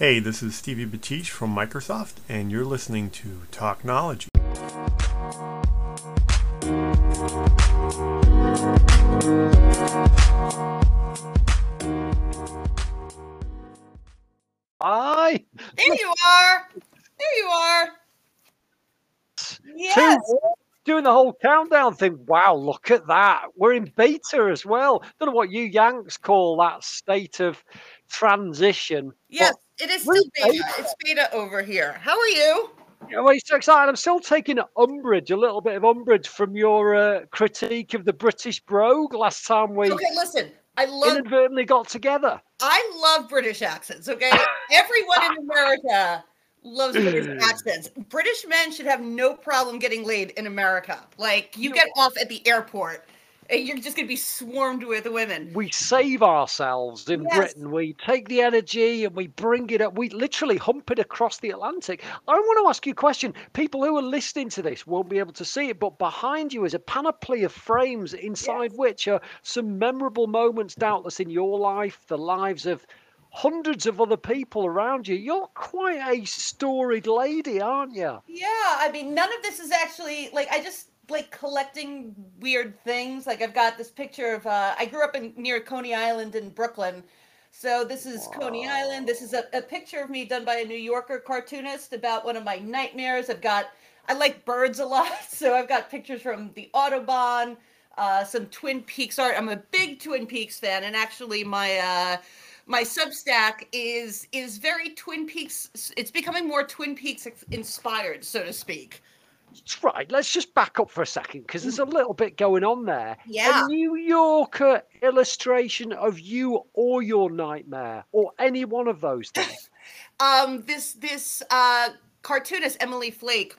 Hey, this is Stevie Batish from Microsoft, and you're listening to Talknology. Hi. There you are. There you are. Yes. Two, doing the whole countdown thing. Wow, look at that. We're in beta as well. Don't know what you Yanks call that state of transition. Yes, it is still beta. It's beta over here. How are you? Yeah, well, it's so excited. I'm still taking umbrage, a little bit of umbrage from your uh, critique of the British brogue last time we Okay, listen. I love inadvertently got together. I love British accents, okay? Everyone in America loves British accents. British men should have no problem getting laid in America. Like you get off at the airport you're just gonna be swarmed with women. we save ourselves in Yes. Britain. We take the energy and we bring it up. We literally hump it across the Atlantic. I want to ask you a question. People who are listening to this won't be able to see it, but behind you is a panoply of frames inside which are some memorable moments, doubtless, in your life, the lives of hundreds of other people around you. You're quite a storied lady, aren't you? Yeah, I mean, none of this is actually like I just like collecting weird things. Like I've got this picture of uh, I grew up in near Coney Island in Brooklyn, so this is Coney Island. This is a, a picture of me done by a New Yorker cartoonist about one of my nightmares. I've got I like birds a lot, so I've got pictures from the Audubon, uh, some Twin Peaks art. I'm a big Twin Peaks fan, and actually my. Uh, my Substack is is very Twin Peaks. It's becoming more Twin Peaks inspired, so to speak. Right, let's just back up for a second because there's a little bit going on there. Yeah. A New Yorker illustration of you or your nightmare or any one of those things. Um, this this uh, cartoonist Emily Flake,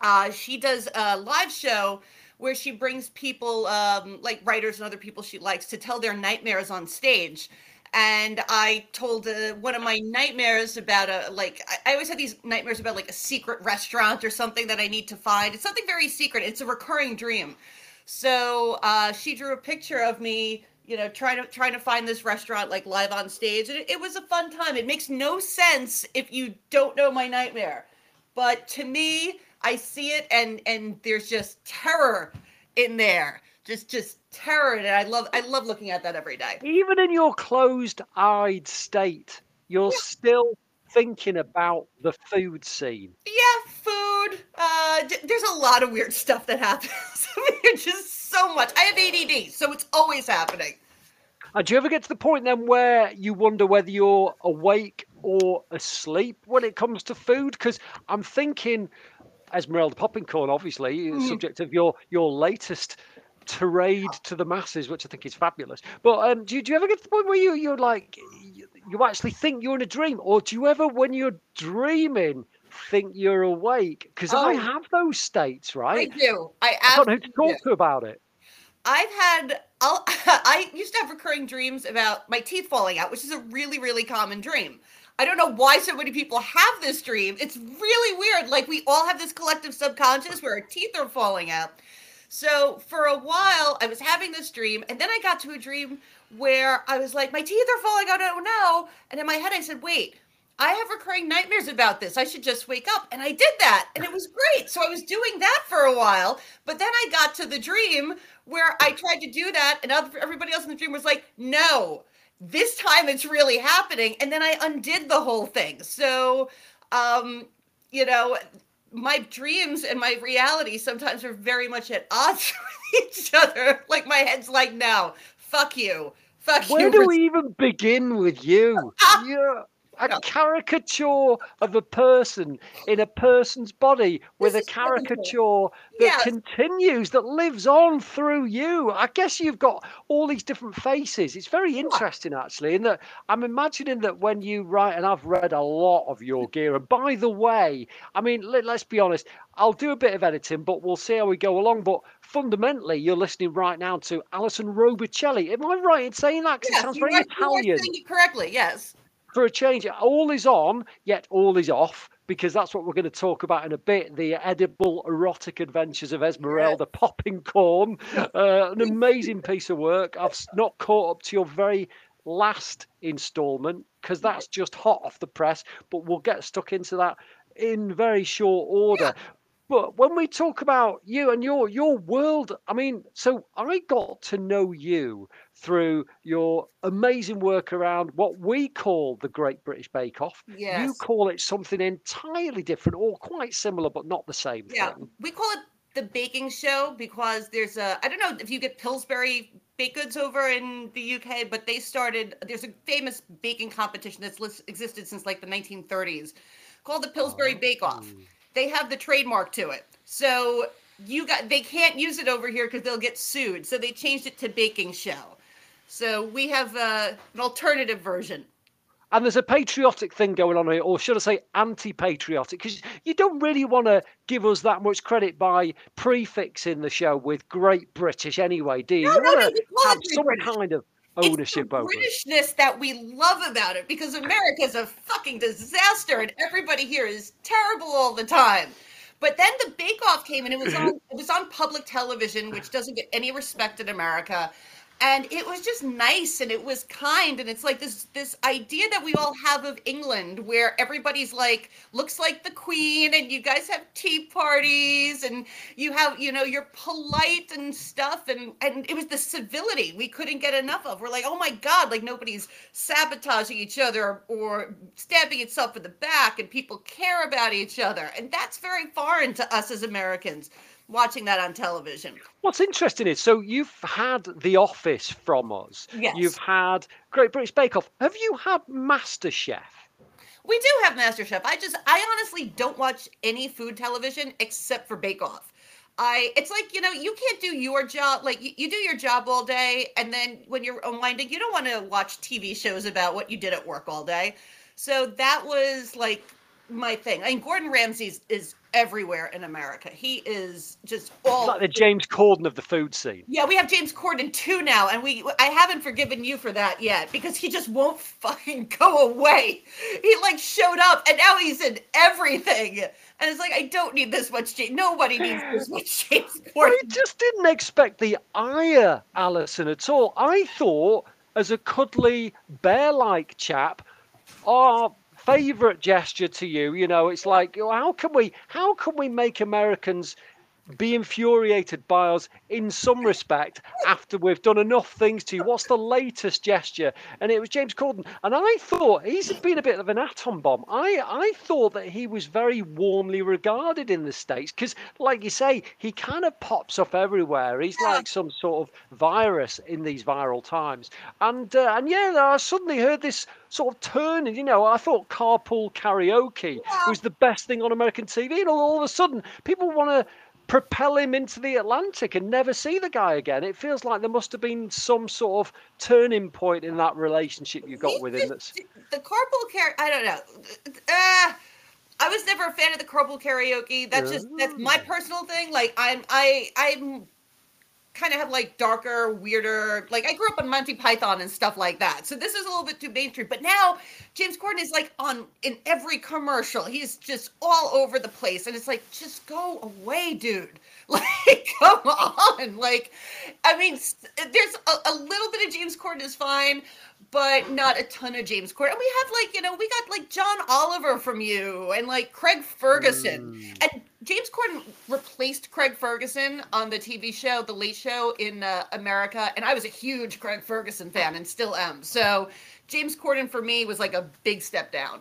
uh, she does a live show where she brings people um, like writers and other people she likes to tell their nightmares on stage. And I told uh, one of my nightmares about a like I, I always have these nightmares about like a secret restaurant or something that I need to find. It's something very secret. It's a recurring dream. So uh, she drew a picture of me, you know, trying to trying to find this restaurant like live on stage, and it, it was a fun time. It makes no sense if you don't know my nightmare, but to me, I see it, and and there's just terror in there, just just terror, and I love I love looking at that every day. Even in your closed eyed state, you're still thinking about the food scene. Yeah, food. Uh, d- there's a lot of weird stuff that happens. Just so much. I have ADD, so it's always happening. And do you ever get to the point then where you wonder whether you're awake or asleep when it comes to food? Because I'm thinking, Esmeralda Poppingcorn, obviously, Mm. subject of your your latest tirade to the masses, which I think is fabulous. But um, do, you, do you ever get to the point where you you're like you, you actually think you're in a dream, or do you ever, when you're dreaming, think you're awake? Because I Oh. have those states, right? I do. I I don't know who to talk do. to about it. I've had I'll, I used to have recurring dreams about my teeth falling out, which is a really really common dream. I don't know why so many people have this dream. It's really weird. Like we all have this collective subconscious where our teeth are falling out. So for a while I was having this dream and then I got to a dream where I was like my teeth are falling out. Oh no. And in my head I said, "Wait, I have recurring nightmares about this. I should just wake up. And I did that. And it was great. So I was doing that for a while. But then I got to the dream where I tried to do that. And everybody else in the dream was like, no, this time it's really happening. And then I undid the whole thing. So, um, you know, my dreams and my reality sometimes are very much at odds with each other. Like my head's like, no, fuck you. Fuck Where you. Where do we even begin with you? You're a caricature of a person in a person's body with a caricature that Yes. continues, that lives on through you. I guess you've got all these different faces. It's very interesting, actually, in that I'm imagining that when you write, and I've read a lot of your gear, and by the way, I mean, let, let's be honest, I'll do a bit of editing, but we'll see how we go along. But fundamentally, you're listening right now to Allison Robicelli. Am I right in saying that? 'Cause it Yes, sounds very are Italian saying it correctly, yes. For a change. All is on, yet all is off, because that's what we're going to talk about in a bit. The edible erotic adventures of Esmeralda popping corn. Uh, an amazing piece of work. I've not caught up to your very last installment because that's just hot off the press, but we'll get stuck into that in very short order. Yeah. But when we talk about you and your your world, I mean, so I got to know you through your amazing work around what we call the Great British Bake Off. Yes. You call it something entirely different or quite similar, but not the same. Yeah, thing. we call it the baking show because there's a I don't know if you get Pillsbury baked goods over in the UK, but they started there's a famous baking competition that's existed since like the 1930s called the Pillsbury oh. Bake Off. They have the trademark to it. So you got they can't use it over here because they'll get sued. So they changed it to baking show. So we have uh, an alternative version. And there's a patriotic thing going on here, or should I say anti-patriotic, because you don't really want to give us that much credit by prefixing the show with Great British anyway, do you? No, you no, no, have some British. kind of ownership it's the Britishness that we love about it because America is a fucking disaster and everybody here is terrible all the time. But then the Bake Off came and it was on it was on public television, which doesn't get any respect in America and it was just nice and it was kind. And it's like this this idea that we all have of england where everybody's like looks like the queen and you guys have tea parties and you have you know you're polite and stuff. And and it was the civility we couldn't get enough of. We're like oh my god like nobody's sabotaging each other or stabbing itself in the back and people care about each other. And that's very foreign to us as americans watching that on television. What's interesting is so you've had The Office from us. Yes. You've had Great British Bake Off. Have you had MasterChef? We do have MasterChef. I just I honestly don't watch any food television except for Bake Off. I it's like, you know, you can't do your job like you, you do your job all day and then when you're unwinding, you don't want to watch TV shows about what you did at work all day. So that was like my thing. I mean, Gordon Ramsay is everywhere in America. He is just all like the James Corden of the food scene. Yeah, we have James Corden too now, and we I haven't forgiven you for that yet because he just won't fucking go away. He like showed up and now he's in everything. And it's like I don't need this much James. Nobody needs this much James Corden. I just didn't expect the ire, Allison, at all. I thought as a cuddly bear-like chap, oh favorite gesture to you? You know it's like how can we how can we make americans be infuriated by us in some respect after we've done enough things to you. What's the latest gesture? And it was James Corden. And I thought he's been a bit of an atom bomb. I, I thought that he was very warmly regarded in the States because, like you say, he kind of pops up everywhere. He's like some sort of virus in these viral times. And, uh, and yeah, I suddenly heard this sort of turning. You know, I thought carpool karaoke was the best thing on American TV. And all, all of a sudden, people want to propel him into the Atlantic and never see the guy again. It feels like there must have been some sort of turning point in that relationship you got with him. That's the carpool karaoke. I don't know. Uh, I was never a fan of the carpool karaoke. That's just that's my personal thing. Like I'm I I'm kind of have like darker, weirder. Like I grew up on Monty Python and stuff like that. So this is a little bit too mainstream. But now James Corden is like on in every commercial. He's just all over the place, and it's like, just go away, dude. Like, come on. Like, I mean, there's a, a little bit of James Corden is fine, but not a ton of James Corden. And we have like, you know, we got like John Oliver from you and like Craig Ferguson. Mm. And James Corden replaced Craig Ferguson on the TV show The Late Show in uh, America. And I was a huge Craig Ferguson fan and still am. So James Corden for me was like a big step down.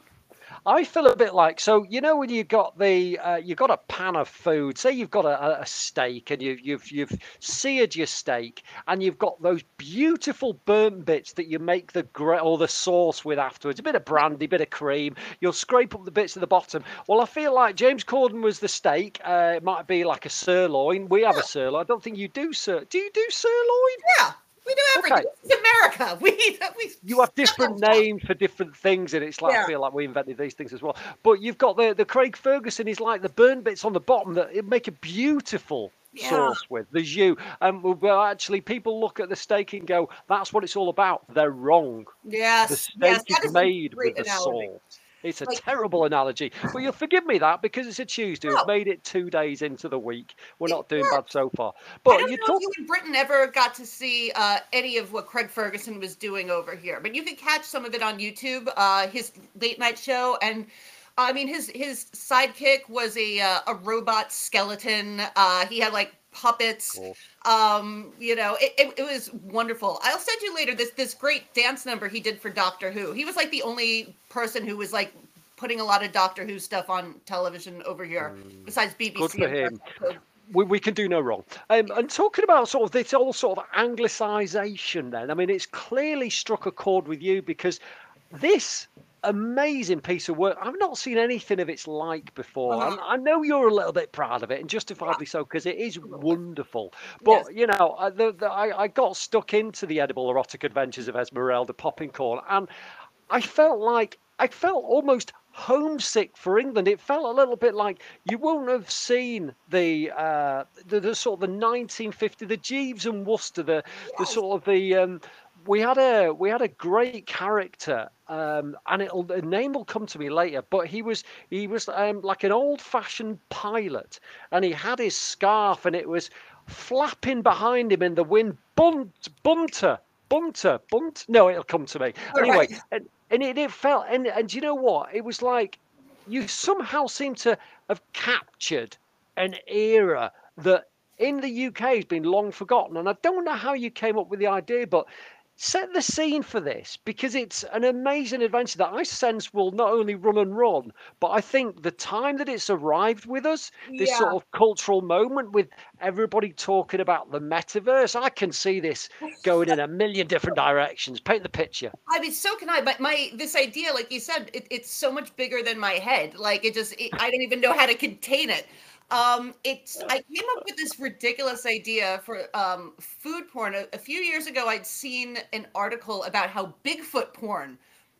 I feel a bit like so. You know when you've got the uh, you got a pan of food. Say you've got a, a steak and you've you've you've seared your steak and you've got those beautiful burnt bits that you make the gra- or the sauce with afterwards. A bit of brandy, a bit of cream. You'll scrape up the bits at the bottom. Well, I feel like James Corden was the steak. Uh, it might be like a sirloin. We have a sirloin. I don't think you do sir. Do you do sirloin? Yeah. We do everything. Okay. We, we you have different names for different things, and it's like yeah. I feel like we invented these things as well. But you've got the the Craig Ferguson is like the burn bits on the bottom that it make a beautiful yeah. sauce with. There's you, and well, actually, people look at the steak and go, "That's what it's all about." They're wrong. Yes, the steak yes, is, is made with the sauce. It's a Like- terrible analogy, but you'll forgive me that because it's a Tuesday. We've made it two days into the week. We're not doing bad so far. I But don't you know talk. if you in Britain ever got to see uh, any of what Craig Ferguson was doing over here, but you can catch some of it on YouTube. Uh, his late night show, and I mean his his sidekick was a uh, a robot skeleton. Uh, he had like puppets. Cool. Um, you know, it, it, it was wonderful. I'll send you later this this great dance number he did for Doctor Who. He was like the only person who was like putting a lot of Doctor Who stuff on television over here, besides BBC. Mm. Good for him. we, we can do no wrong. Um, and talking about sort of this whole sort of anglicisation, then, I mean, it's clearly struck a chord with you because this amazing piece of work, I've not seen anything of its like before. Uh-huh. I know you're a little bit proud of it, and justifiably so, because it is wonderful. But, you know, I, the, the, I, I got stuck into the edible erotic adventures of Esmeralda Poppingcorn, and I felt like I felt almost homesick for England. It felt a little bit like you won't have seen the uh, the, the sort of the 1950, the Jeeves and Wooster, the the sort of the. Um, we had a we had a great character, um, and it'll the name will come to me later. But he was he was um, like an old fashioned pilot, and he had his scarf, and it was flapping behind him in the wind. Bunt, bunter, bunter, bunt. No, it'll come to me. All Anyway, right. and, and it, it felt and and you know what? It was like you somehow seem to have captured an era that in the UK has been long forgotten. And I don't know how you came up with the idea, but set the scene for this because it's an amazing adventure that I sense will not only run and run, but I think the time that it's arrived with us, this sort of cultural moment with everybody talking about the metaverse, I can see this going in a million different directions. Paint the picture. I mean, so can I. But my this idea, like you said, it, it's so much bigger than my head. Like it just, it, I don't even know how to contain it. Um, it's I came up with this ridiculous idea for um, food porn. A, a few years ago, I'd seen an article about how Bigfoot porn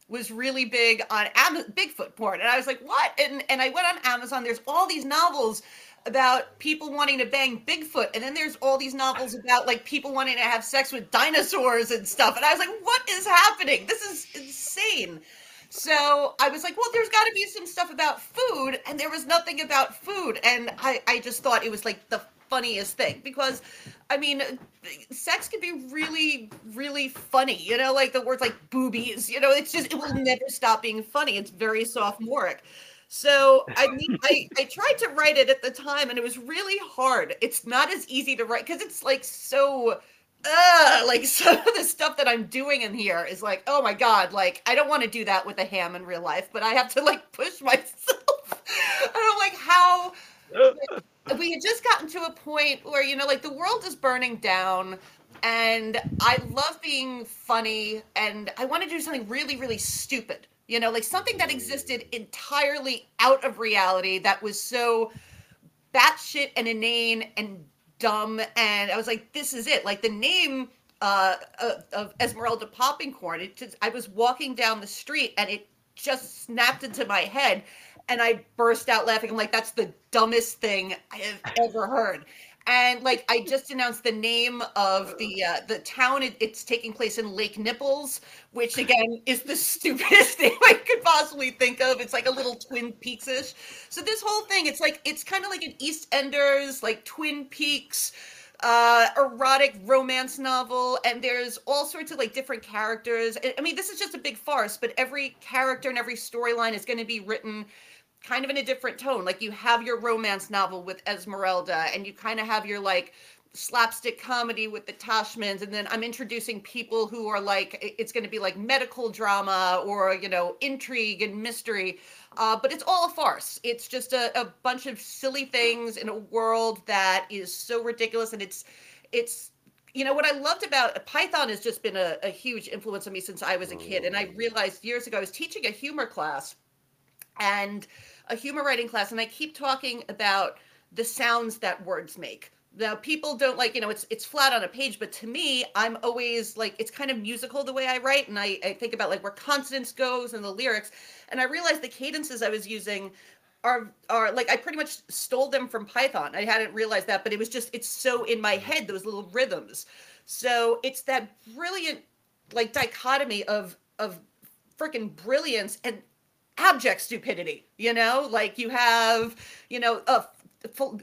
was really big on Am- Bigfoot porn, and I was like, "What?" And and I went on Amazon. There's all these novels about people wanting to bang Bigfoot, and then there's all these novels about like people wanting to have sex with dinosaurs and stuff. And I was like, "What is happening? This is insane." So I was like, well, there's got to be some stuff about food, and there was nothing about food, and I, I just thought it was like the funniest thing because, I mean, sex can be really, really funny. You know, like the words like boobies. You know, it's just it will never stop being funny. It's very sophomoric. So I mean, I I tried to write it at the time, and it was really hard. It's not as easy to write because it's like so uh, like some of the stuff that I'm doing in here is like, oh my god, like I don't want to do that with a ham in real life, but I have to like push myself. and I'm like, how we had just gotten to a point where you know, like the world is burning down, and I love being funny, and I want to do something really, really stupid. You know, like something that existed entirely out of reality that was so batshit and inane and dumb. And I was like, this is it. Like the name uh, of, Esmeralda Poppingcorn. It just, I was walking down the street and it just snapped into my head. And I burst out laughing. I'm like, that's the dumbest thing I have ever heard. And like, I just announced the name of the uh, the town. It, it's taking place in Lake Nipples, which again is the stupidest name I could possibly think of. It's like a little Twin Peaks ish. So this whole thing, it's like it's kind of like an EastEnders, like Twin Peaks uh erotic romance novel and there's all sorts of like different characters I mean this is just a big farce but every character and every storyline is going to be written kind of in a different tone. Like you have your romance novel with esmeralda and you kind of have your like slapstick comedy with the Tashmans, and then I'm introducing people who are like it's going to be like medical drama or you know intrigue and mystery, uh, but it's all a farce. It's just a, a bunch of silly things in a world that is so ridiculous, and it's it's you know what I loved about Python has just been a, a huge influence on me since I was a kid, and I realized years ago I was teaching a humor class and a humor writing class and i keep talking about the sounds that words make. Now people don't like you know it's it's flat on a page but to me i'm always like it's kind of musical the way i write and i, I think about like where consonants goes and the lyrics and i realized the cadences i was using are are like i pretty much stole them from python. I hadn't realized that but it was just it's so in my head those little rhythms. So it's that brilliant like dichotomy of of freaking brilliance and abject stupidity. You know, like you have, you know, uh,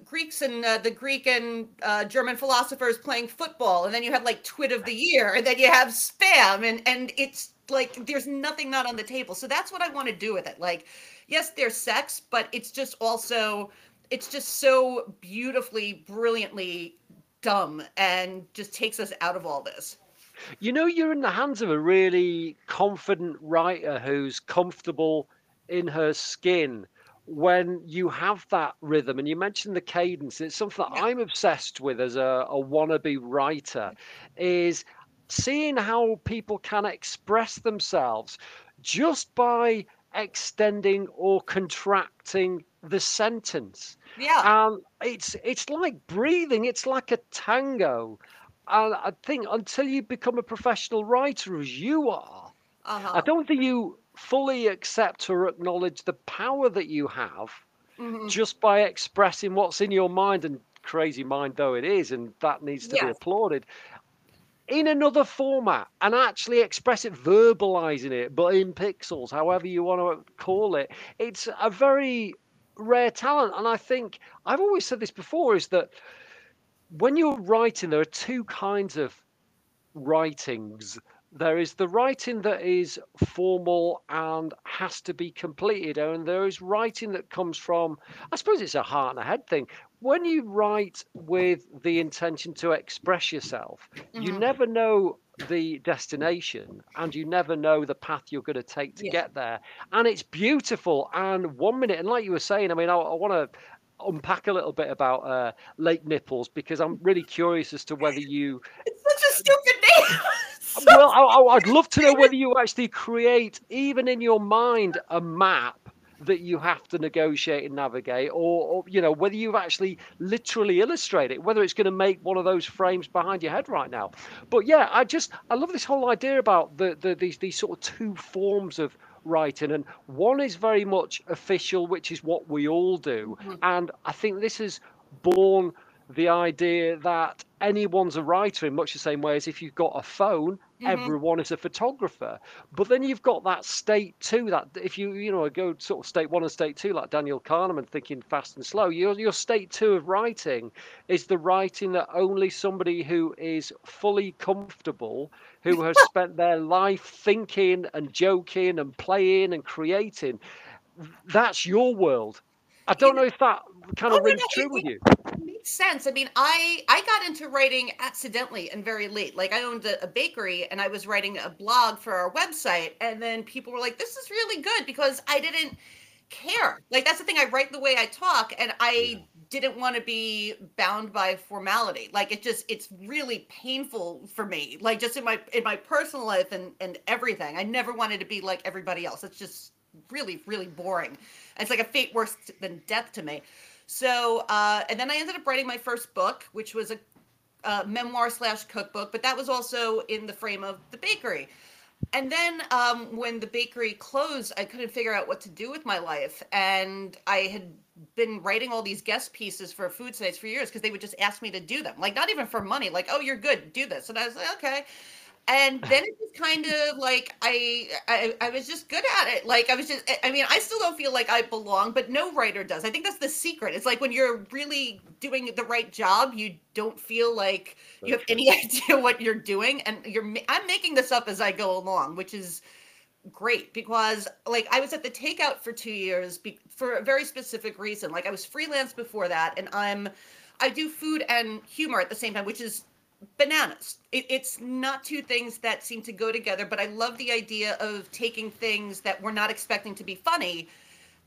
Greeks and uh, the Greek and uh, German philosophers playing football, and then you have like twit of the year, and then you have spam, and and it's like there's nothing not on the table. So that's what I want to do with it. Like, yes, there's sex, but it's just also it's just so beautifully, brilliantly dumb, and just takes us out of all this. You know, you're in the hands of a really confident writer who's comfortable in her skin when you have that rhythm and you mentioned the cadence it's something that i'm obsessed with as a, a wannabe writer is seeing how people can express themselves just by extending or contracting the sentence. Yeah. And it's it's like breathing it's like a tango. And i think until you become a professional writer as you are uh-huh. i don't think you fully accept or acknowledge the power that you have mm-hmm. just by expressing what's in your mind and crazy mind though it is and that needs to yes. be applauded in another format and actually express it verbalizing it but in pixels however you want to call it it's a very rare talent and i think i've always said this before is that when you're writing there are two kinds of writings there is the writing that is formal and has to be completed, and there is writing that comes from, I suppose it's a heart and a head thing. When you write with the intention to express yourself, mm-hmm. you never know the destination and you never know the path you're going to take to yeah. get there. And it's beautiful. And one minute, and like you were saying, I mean, I, I want to unpack a little bit about uh, Lake Nipples because I'm really curious as to whether you. It's such a stupid. well, I, would love to know whether you actually create, even in your mind, a map that you have to negotiate and navigate, or, or you know whether you've actually literally illustrated it, whether it's going to make one of those frames behind your head right now. But yeah, I just I love this whole idea about the, the these these sort of two forms of writing and one is very much official which is what we all do mm-hmm. and i think this is born the idea that anyone's a writer in much the same way as if you've got a phone mm-hmm. everyone is a photographer but then you've got that state two that if you you know go sort of state one and state two like daniel kahneman thinking fast and slow your, your state two of writing is the writing that only somebody who is fully comfortable who has spent their life thinking and joking and playing and creating that's your world I don't know if that kind of oh, rings true with you. Makes sense. I mean, I I got into writing accidentally and very late. Like I owned a, a, bakery and I was writing a blog for our website, and then people were like, "This is really good," because I didn't care. Like that's the thing. I write the way I talk, and I yeah. didn't want to be bound by formality. Like it just it's really painful for me. Like just in my in my personal life and and everything. I never wanted to be like everybody else. It's just really really boring. It's like a fate worse than death to me. So, uh, and then I ended up writing my first book, which was a, a memoir slash cookbook, but that was also in the frame of the bakery. And then um, when the bakery closed, I couldn't figure out what to do with my life. And I had been writing all these guest pieces for food sites for years because they would just ask me to do them. Like, not even for money, like, oh, you're good, do this. And I was like, okay and then it just kind of like I, I i was just good at it. Like i was just i mean i still don't feel like i belong but no writer does. I think that's the secret. It's like when you're really doing the right job you don't feel like you have any idea what you're doing and you're i'm making this up as i go along which is great because like i was at the takeout for two years be, for a very specific reason. Like i was freelance before that and i'm i do food and humor at the same time which is bananas. It, it's not two things that seem to go together, but I love the idea of taking things that we're not expecting to be funny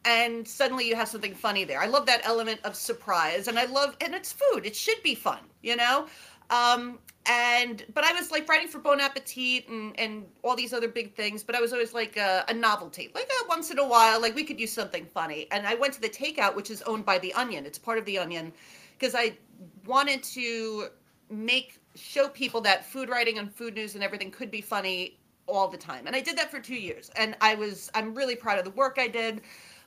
and suddenly you have something funny there. I love that element of surprise and I love and it's food. It should be fun, you know? Um and but I was like writing for Bon Appetit and and all these other big things, but I was always like a, a novelty. Like a, once in a while like we could use something funny. And I went to the Takeout which is owned by The Onion. It's part of The Onion because I wanted to make show people that food writing and food news and everything could be funny all the time. And I did that for two years. And I was, I'm really proud of the work I did.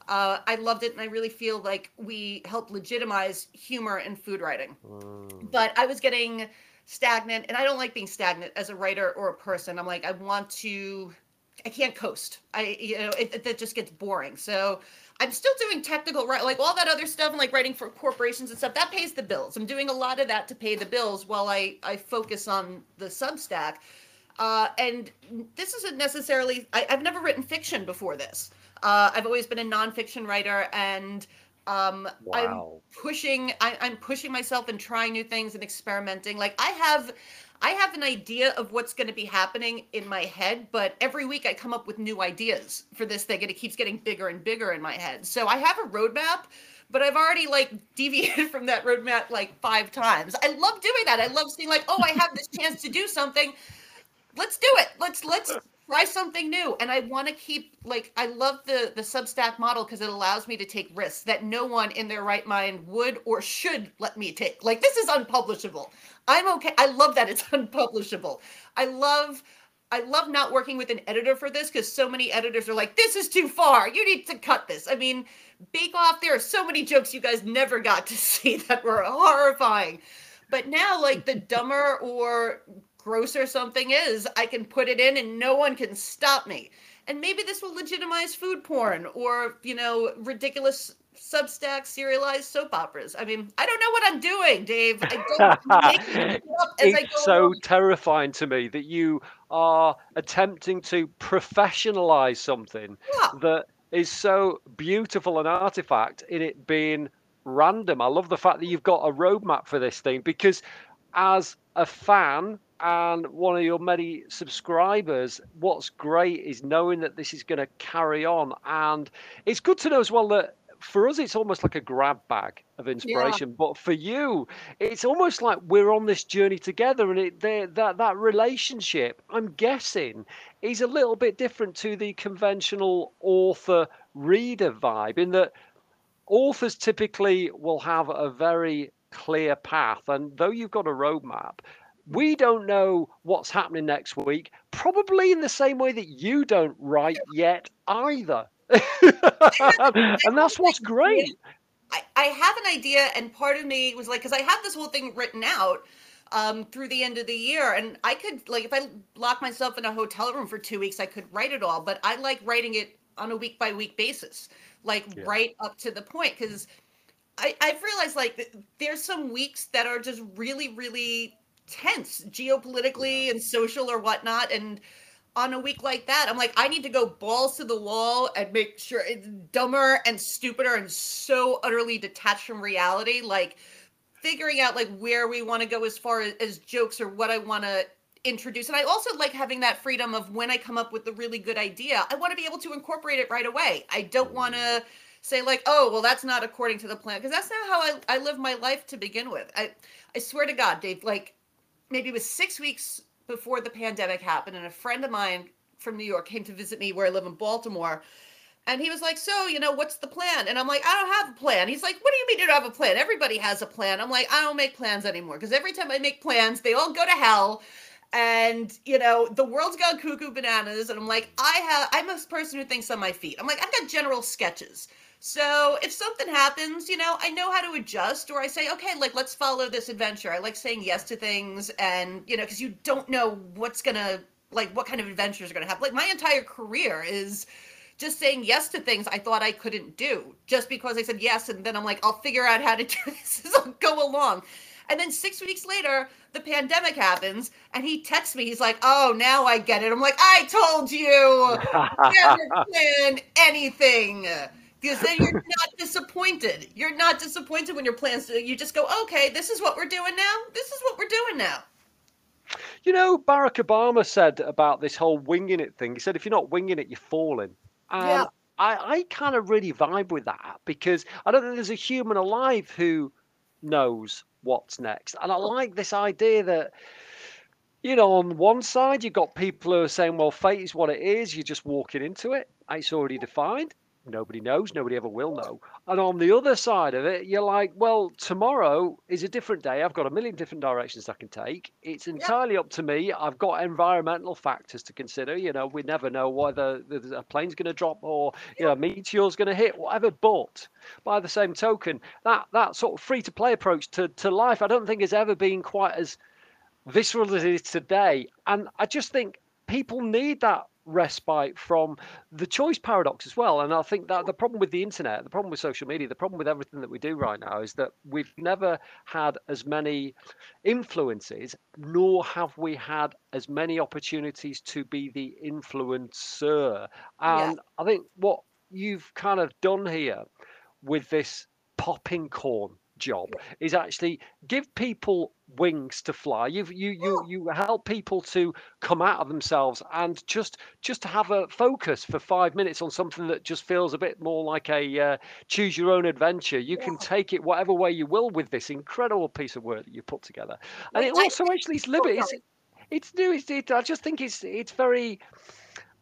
Uh, I loved it. And I really feel like we helped legitimize humor in food writing. Mm. But I was getting stagnant and I don't like being stagnant as a writer or a person. I'm like, I want to, I can't coast. I you know it, it, that just gets boring. So I'm still doing technical right like all that other stuff and like writing for corporations and stuff that pays the bills. I'm doing a lot of that to pay the bills while I I focus on the Substack. Uh, and this isn't necessarily I, have never written fiction before this. Uh, I've always been a nonfiction writer and um, wow. I'm pushing I, I'm pushing myself and trying new things and experimenting. Like I have I have an idea of what's going to be happening in my head, but every week I come up with new ideas for this thing and it keeps getting bigger and bigger in my head. So I have a roadmap, but I've already like deviated from that roadmap like five times. I love doing that. I love seeing like, oh, I have this chance to do something. Let's do it. Let's let's try something new. And i want to keep like i love the the substack model because it allows me to take risks that no one in their right mind would or should let me take. Like this is unpublishable. I'm okay i love that it's unpublishable. I love i love not working with an editor for this because so many editors are like this is too far. You need to cut this. I mean bake off there are so many jokes you guys never got to see that were horrifying. But now like the dumber or grosser something is, I can put it in and no one can stop me. And maybe this will legitimize food porn or, you know, ridiculous Substack serialized soap operas. I mean, I don't know what I'm doing, Dave. I don't it's so along. terrifying to me that you are attempting to professionalize something yeah. that is so beautiful an artifact in it being random. I love the fact that you've got a roadmap for this thing because as a fan and one of your many subscribers, what's great is knowing that this is going to carry on. And it's good to know as well that for us, it's almost like a grab bag of inspiration. Yeah. But for you, it's almost like we're on this journey together. And it, that, that relationship, I'm guessing, is a little bit different to the conventional author reader vibe in that authors typically will have a very clear path. And though you've got a roadmap, we don't know what's happening next week, probably in the same way that you don't write yet either. and that's what's great. I, I have an idea, and part of me was like, because I have this whole thing written out um, through the end of the year, and I could like if I lock myself in a hotel room for two weeks, I could write it all. But I like writing it on a week by week basis, like yeah. right up to the point, because I I've realized like there's some weeks that are just really really tense geopolitically yeah. and social or whatnot. And on a week like that, I'm like, I need to go balls to the wall and make sure it's dumber and stupider and so utterly detached from reality. Like figuring out like where we want to go as far as, as jokes or what I want to introduce. And I also like having that freedom of when I come up with a really good idea, I want to be able to incorporate it right away. I don't mm-hmm. want to say like, oh, well, that's not according to the plan because that's not how I, I live my life to begin with. I I swear to God, Dave, like maybe it was six weeks before the pandemic happened, and a friend of mine from New York came to visit me where I live in Baltimore. And he was like, So, you know, what's the plan? And I'm like, I don't have a plan. He's like, What do you mean you don't have a plan? Everybody has a plan. I'm like, I don't make plans anymore because every time I make plans, they all go to hell. And, you know, the world's gone cuckoo bananas. And I'm like, I have, I'm a person who thinks on my feet. I'm like, I've got general sketches. So if something happens, you know, I know how to adjust, or I say, okay, like let's follow this adventure. I like saying yes to things, and you know, because you don't know what's gonna like what kind of adventures are gonna happen. Like my entire career is just saying yes to things I thought I couldn't do, just because I said yes, and then I'm like, I'll figure out how to do this as I'll go along. And then six weeks later, the pandemic happens, and he texts me. He's like, "Oh, now I get it." I'm like, "I told you, never plan anything." Because then you're not disappointed. You're not disappointed when your plans. You just go, okay, this is what we're doing now. This is what we're doing now. You know, Barack Obama said about this whole winging it thing. He said, if you're not winging it, you're falling. And yeah. I, I kind of really vibe with that because I don't think there's a human alive who knows what's next. And I like this idea that, you know, on one side, you've got people who are saying, well, fate is what it is. You're just walking into it. It's already defined nobody knows, nobody ever will know. And on the other side of it, you're like, well, tomorrow is a different day. I've got a million different directions I can take. It's entirely up to me. I've got environmental factors to consider. You know, we never know whether a plane's going to drop or you know, a meteor's going to hit, whatever. But by the same token, that that sort of free to play approach to to life, I don't think has ever been quite as visceral as it is today. And I just think people need that respite from the choice paradox as well. And I think that the problem with the internet, the problem with social media, the problem with everything that we do right now is that we've never had as many influences, nor have we had as many opportunities to be the influencer. And yeah. I think what you've kind of done here with this popping corn job is actually give people wings to fly. You you you you help people to come out of themselves and just just to have a focus for five minutes on something that just feels a bit more like a uh, choose your own adventure. You can take it whatever way you will with this incredible piece of work that you put together. And it also actually is liberty it's, it's new. It's, it, i just think it's it's very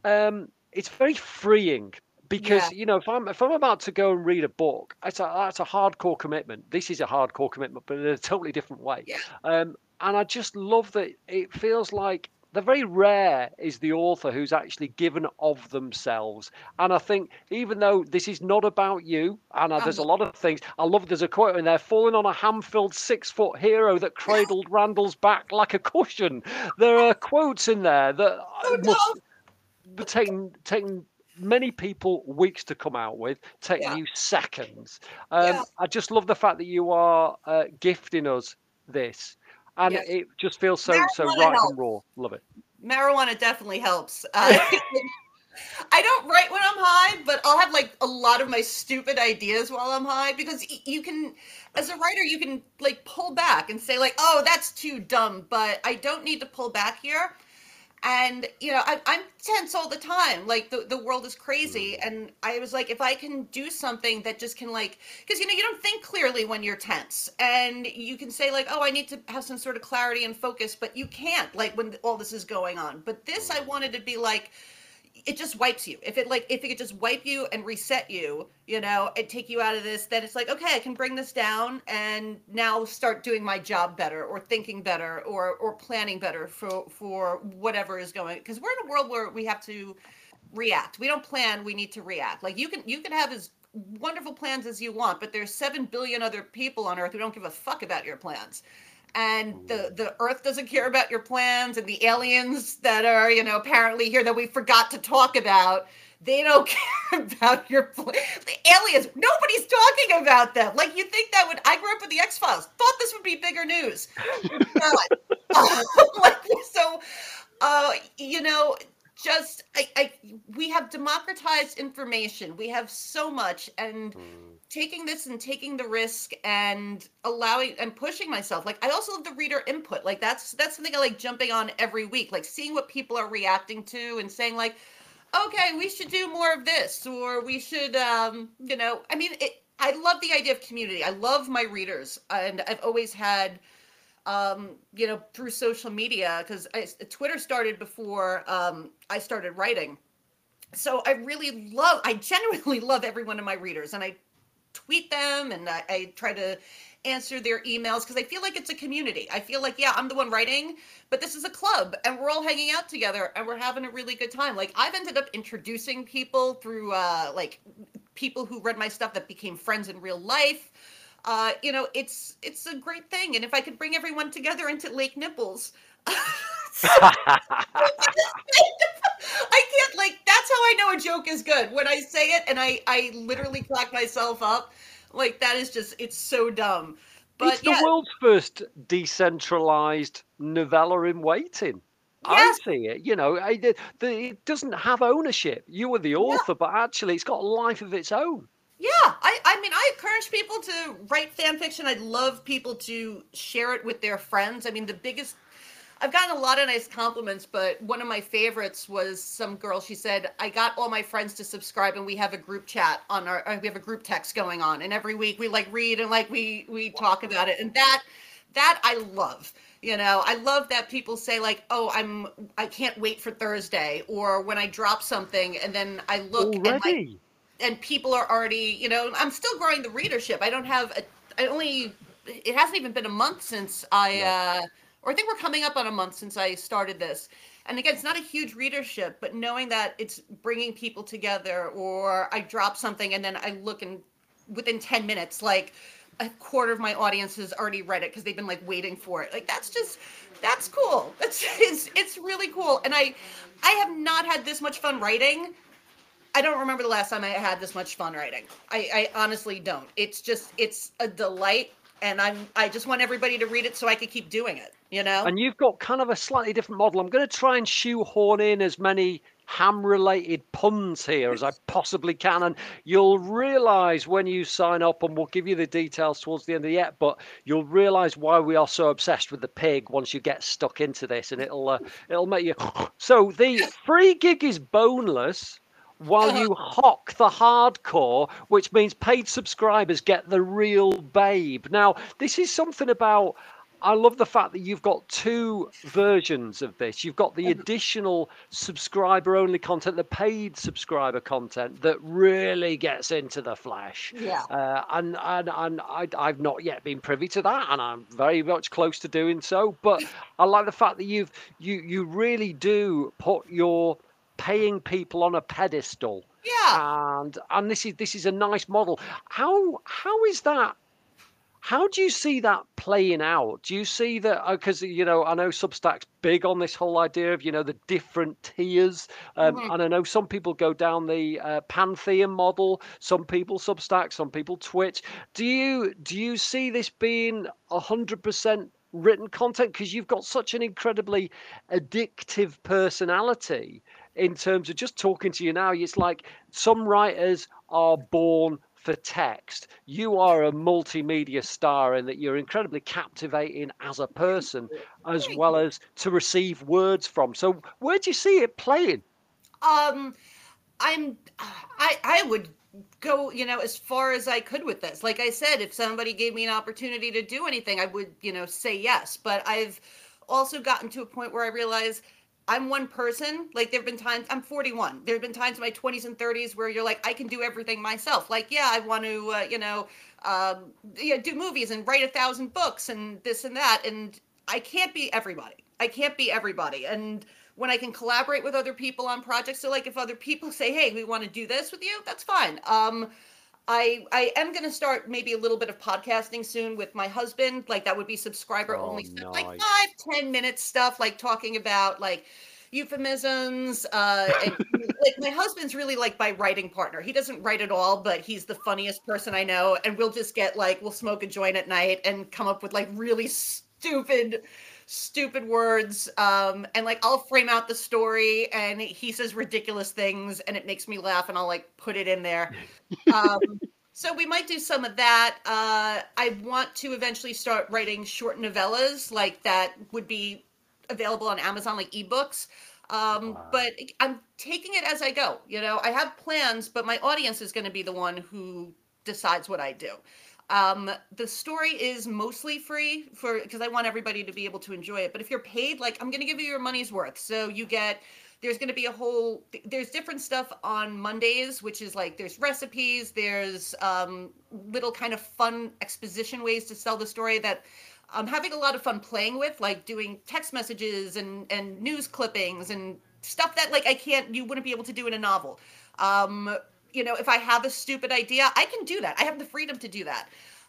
um it's very freeing because yeah. you know if I'm if I'm about to go and read a book, it's a that's a hardcore commitment. This is a hardcore commitment, but in a totally different way. Yeah. Um, and I just love that it feels like the very rare is the author who's actually given of themselves. And I think even though this is not about you, Anna, there's a uh-huh. lot of things. I love there's a quote in there, falling on a ham-filled six-foot hero that cradled Randall's back like a cushion. There are quotes in there that oh, must taking taking many people weeks to come out with, taking yeah. you seconds. Um, yeah. I just love the fact that you are uh, gifting us this, and yes. it just feels so Marijuana so right helps. and raw. Love it. Marijuana definitely helps. Uh, I don't write when I'm high, but I'll have like a lot of my stupid ideas while I'm high because you can, as a writer, you can like pull back and say like, "Oh, that's too dumb," but I don't need to pull back here and you know I, am tense all the time. Like the, the world is crazy. Mm. and i was like if i can do something that just can like because you know you don't think clearly when you're tense. And you can say like oh i need to have some sort of clarity and focus but you can't like when all this is going on. But this i wanted to be like it just wipes you. If it like if it could just wipe you and reset you, you know, and take you out of this, then it's like, okay, I can bring this down and now start doing my job better or thinking better or or planning better for for whatever is going because we're in a world where we have to react. We don't plan, we need to react. Like you can you can have as wonderful plans as you want, but there's 7 billion other people on earth who don't give a fuck about your plans and the the earth doesn't care about your plans and the aliens that are you know apparently here that we forgot to talk about they don't care about your pl- the aliens nobody's talking about them. Like you think that would i grew up with the x-files thought this would be bigger news. Like, so uh you know just I, I we have democratized information. We have so much and mm taking this and taking the risk and allowing and pushing myself. Like i also love the reader input. Like that's that's something i like jumping on every week like seeing what people are reacting to and saying like okay we should do more of this or we should um you know i mean it, i love the idea of community. I love my readers and i've always had um you know through social media because twitter started before um i started writing. So I really love, I genuinely love every one of my readers, and I tweet them and I, I try to answer their emails because I feel like it's a community. I feel like, yeah, I'm the one writing, but this is a club and we're all hanging out together and we're having a really good time. Like I've ended up introducing people through uh like people who read my stuff that became friends in real life. Uh, you know, it's it's a great thing. And if I could bring everyone together into Lake Nipples, I can't like that's how I know a joke is good when I say it and I I literally crack myself up. Like that is just it's so dumb. But it's the world's first decentralized novella in waiting. Yes. I see it. You know, I, the, the, it doesn't have ownership. You are the author, yeah. but actually, it's got a life of its own. Yeah, I, I mean, I encourage people to write fan fiction. I'd love people to share it with their friends. I mean, the biggest I've gotten a lot of nice compliments, but one of my favorites was some girl. She said, "I got all my friends to subscribe, and we have a group chat on our. Uh, we have a group text going on, and every week we like read and like we we talk about it, and that that I love. You know, I love that people say like, "Oh, I'm I can't wait for Thursday," or when I drop something and then I look Already? and like, and people are already, you know, I'm still growing the readership. I don't have a, I only it hasn't even been a month since I. uh or I think we're coming up on a month since I started this. And again, it's not a huge readership, but knowing that it's bringing people together, or I drop something and then I look and within 10 minutes, like a quarter of my audience has already read it because they've been like waiting for it. Like that's just That's cool. That's it's it's really cool. And I I have not had this much fun writing. I don't remember the last time I had this much fun writing. I, I honestly don't. It's just it's a delight and I'm I just want everybody to read it so I could keep doing it, you know? And you've got kind of a slightly different model. I'm going to try and shoehorn in as many ham related puns here as I possibly can. And you'll realize when you sign up, and we'll give you the details towards the end of the app, but you'll realize why we are so obsessed with the pig once you get stuck into this, and it'll uh, it'll make you. So the free gig is boneless. While you hock the hardcore, which means paid subscribers get the real babe. Now, this is something about I love the fact that you've got two versions of this. You've got the additional subscriber only content, the paid subscriber content that really gets into the flesh. Yeah. Uh, and and, and I, I've not yet been privy to that, and I'm very much close to doing so. But I like the fact that you've you you really do put your paying people on a pedestal. Yeah. And and this is this is a nice model. How how is that how do you see that playing out? Do you see that? Because uh, you know, I know Substack's big on this whole idea of you know the different tiers, um, mm-hmm. and I know some people go down the uh, Patreon model. Some people Substack, some people Twitch. Do you do you see this being hundred percent written content because you've got such an incredibly addictive personality in terms of just talking to you now? It's like some writers are born for text. You are a multimedia star in that you're incredibly captivating as a person, as well as to receive words from. So, where do you see it playing? Um, I'm, I, I would go, you know, as far as I could with this. Like I said, if somebody gave me an opportunity to do anything, I would, you know, say yes. But I've also gotten to a point where I realize I'm one person. Like there've been times I'm 41. There've been times in my 20s and 30s where you're like, I can do everything myself. Like, yeah, I want to, uh, you know, um, yeah, do movies and write a thousand books and this and that. And I can't be everybody. I can't be everybody. And when I can collaborate with other people on projects, so like if other people say, hey, we want to do this with you, that's fine. Um, I I am gonna start maybe a little bit of podcasting soon with my husband. Like that would be subscriber oh, only stuff, nice. like five ten minutes stuff, like talking about like euphemisms. Uh, and, like my husband's really like my writing partner. He doesn't write at all, but he's the funniest person I know. And we'll just get like we'll smoke a joint at night and come up with like really stupid stupid words um and like i'll frame out the story and he says ridiculous things and it makes me laugh and i'll like put it in there. Um so we might do some of that. Uh i want to eventually start writing short novellas like that would be available on amazon like ebooks. Um wow. but i'm taking it as i go you know? I have plans but my audience is going to be the one who decides what i do um, the story is mostly free for because I want everybody to be able to enjoy it. But if you're paid, like I'm gonna give you your money's worth. So you get there's going to be a whole there's different stuff on mondays which is like there's recipes there's um, little kind of fun exposition ways to sell the story that i'm having a lot of fun playing with like doing text messages and and news clippings and stuff that like i can't you wouldn't be able to do in a novel um, you know, if I have a stupid idea, I can do that. I have the freedom to do that.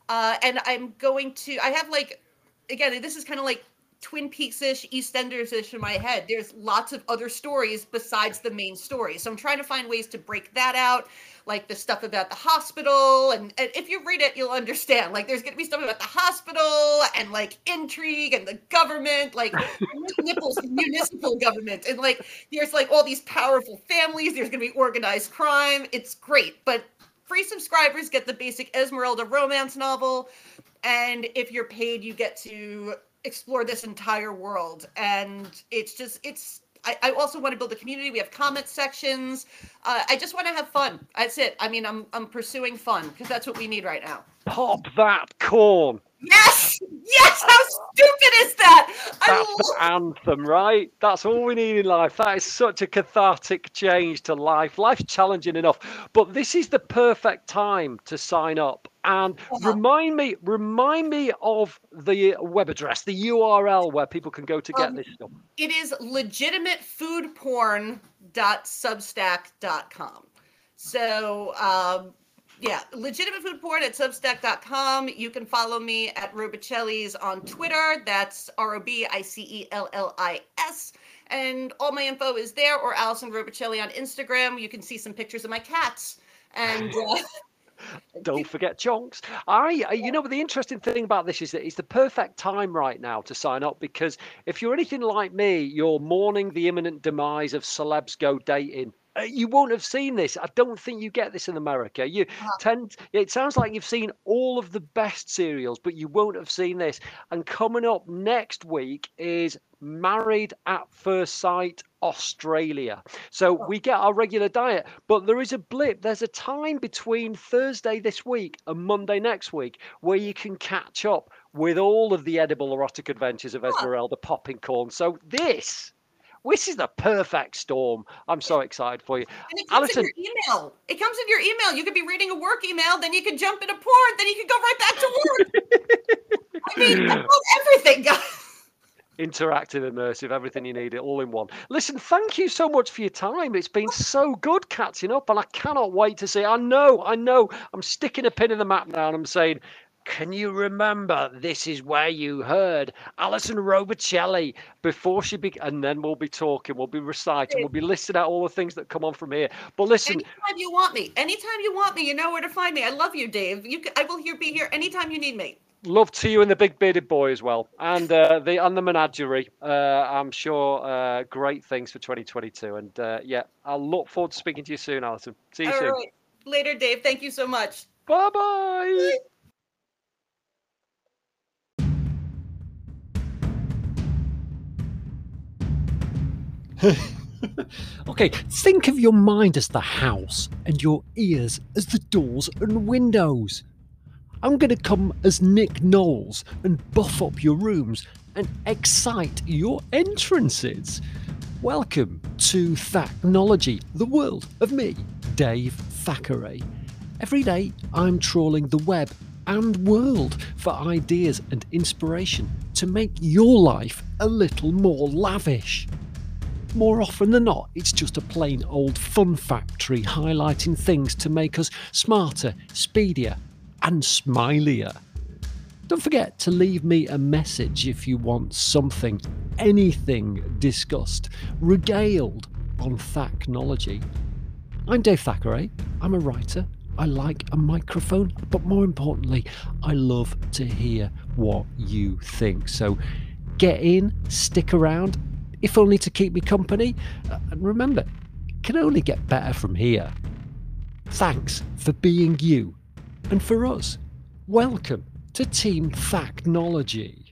Uh, and I'm going to, I have like, again, this is kind of like Twin Peaks ish, EastEnders ish in my head. There's lots of other stories besides the main story. So I'm trying to find ways to break that out, like the stuff about the hospital. And, and if you read it, you'll understand. Like there's going to be stuff about the hospital and like intrigue and the government, like nipples, municipal government. And like there's like all these powerful families. There's going to be organized crime. It's great. But free subscribers get the basic Esmeralda romance novel. And if you're paid, you get to explore this entire world. And it's just, it's, I, I also want to build a community. We have comment sections. Uh, I just want to have fun. That's it. I mean, I'm, I'm pursuing fun because that's what we need right now. Pop that corn. Yes, yes. How stupid is that? That's the anthem, right? That's all we need in life. That is such a cathartic change to life. Life's challenging enough, but this is the perfect time to sign up. And remind me, remind me of the web address, the URL where people can go to get um, this stuff. It is legitimatefoodporn.substack.com. So um, yeah, legitimate food porn at substack.com. You can follow me at Robicelli's on Twitter. That's R O B I C E L L I S. And all my info is there, or Allison Robicelli on Instagram. You can see some pictures of my cats. And uh, don't forget chonks. I, you know, the interesting thing about this is that it's the perfect time right now to sign up because if you're anything like me, you're mourning the imminent demise of celebs go dating you won't have seen this. I don't think you get this in America. You uh-huh. tend it sounds like you've seen all of the best serials, but you won't have seen this. And coming up next week is Married at First Sight Australia. So oh. we get our regular diet, but there is a blip. There's a time between Thursday this week and Monday next week where you can catch up with all of the edible erotic adventures of Esmeralda popping corn. So this this is the perfect storm. I'm so excited for you. And it comes in your email. It comes in your email. You could be reading a work email, then you could jump into porn, then you could go right back to work. I mean, I everything, guys interactive, immersive, everything you need, it all in one. Listen, thank you so much for your time. It's been so good catching up, and I cannot wait to see. I know, I know, I'm sticking a pin in the map now, and I'm saying can you remember this is where you heard Allison Robicelli before she be and then we'll be talking, we'll be reciting, we'll be listing out all the things that come on from here. But listen, anytime you want me, anytime you want me, you know where to find me. I love you, Dave. You, can, I will here be here anytime you need me. Love to you and the big bearded boy as well, and uh, the and the menagerie. Uh, I'm sure uh, great things for 2022, and uh, yeah, I'll look forward to speaking to you soon, Allison. See you all soon. Right. Later, Dave. Thank you so much. Bye-bye. bye. okay, think of your mind as the house and your ears as the doors and windows. I'm going to come as Nick Knowles and buff up your rooms and excite your entrances. Welcome to Thachnology, the world of me, Dave Thackeray. Every day I'm trawling the web and world for ideas and inspiration to make your life a little more lavish more often than not, it's just a plain old fun factory highlighting things to make us smarter, speedier, and smilier. Don't forget to leave me a message if you want something, anything discussed, regaled on Thacknology. I'm Dave Thackeray. I'm a writer. I like a microphone, but more importantly, I love to hear what you think. So get in, stick around, if only to keep me company. Uh, and remember, it can only get better from here. Thanks for being you. And for us, welcome to Team Thachnology.